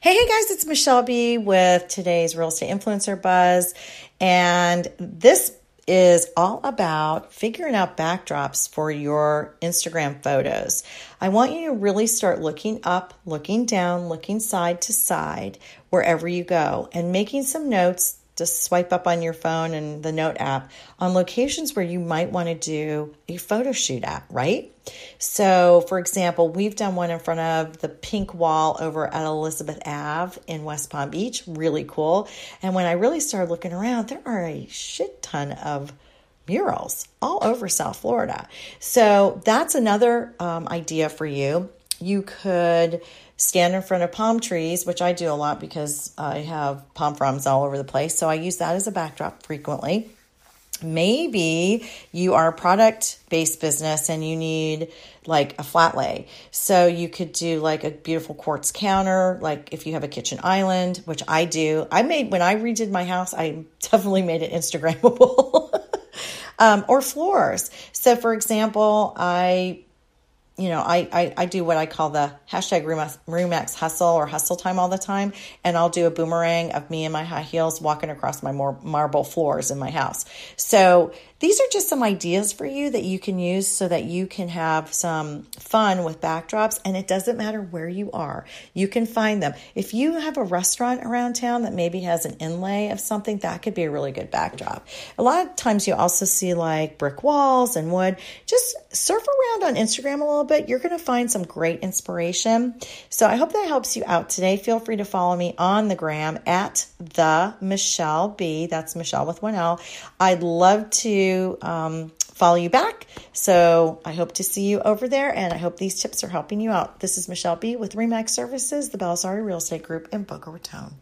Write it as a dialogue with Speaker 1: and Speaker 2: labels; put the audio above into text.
Speaker 1: Hey, hey guys, it's Michele B with today's Real Estate Influencer Buzz. And this is all about figuring out backdrops for your Instagram photos. I want you to really start looking up, looking down, looking side to side wherever you go and making some notes just swipe up on your phone and the note app on locations where you might want to do a photo shoot at, right? So, for example, we've done one in front of the pink wall over at Elizabeth Ave in West Palm Beach. Really cool. And when I really started looking around, there are a shit ton of murals all over South Florida. So, that's another um, idea for you. You could stand in front of palm trees, which I do a lot because I have palm fronds all over the place. So I use that as a backdrop frequently. Maybe you are a product based business and you need like a flat lay. So you could do like a beautiful quartz counter, like if you have a kitchen island, which I do. I made when I redid my house, I definitely made it Instagrammable. um, or floors. So, for example, I you know, I, I, I, do what I call the hashtag Remax hustle or hustle time all the time. And I'll do a boomerang of me in my high heels walking across my more marble floors in my house. So these are just some ideas for you that you can use so that you can have some fun with backdrops. And it doesn't matter where you are, you can find them. If you have a restaurant around town that maybe has an inlay of something, that could be a really good backdrop. A lot of times you also see like brick walls and wood. Just surf around on Instagram a little bit. You're going to find some great inspiration. So I hope that helps you out today. Feel free to follow me on the gram at the Michele B. That's Michele with one L. I'd love um, follow you back. So I hope to see you over there, and I hope these tips are helping you out. This is Michele B with Remax Services, the Belisari Real Estate Group in Boca Raton.